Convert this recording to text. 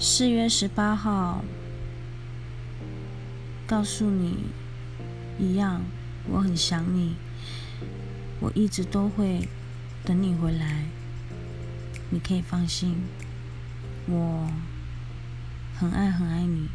四月十八号告诉你一样我很想你我一直都会等你回来你可以放心我很爱很爱你。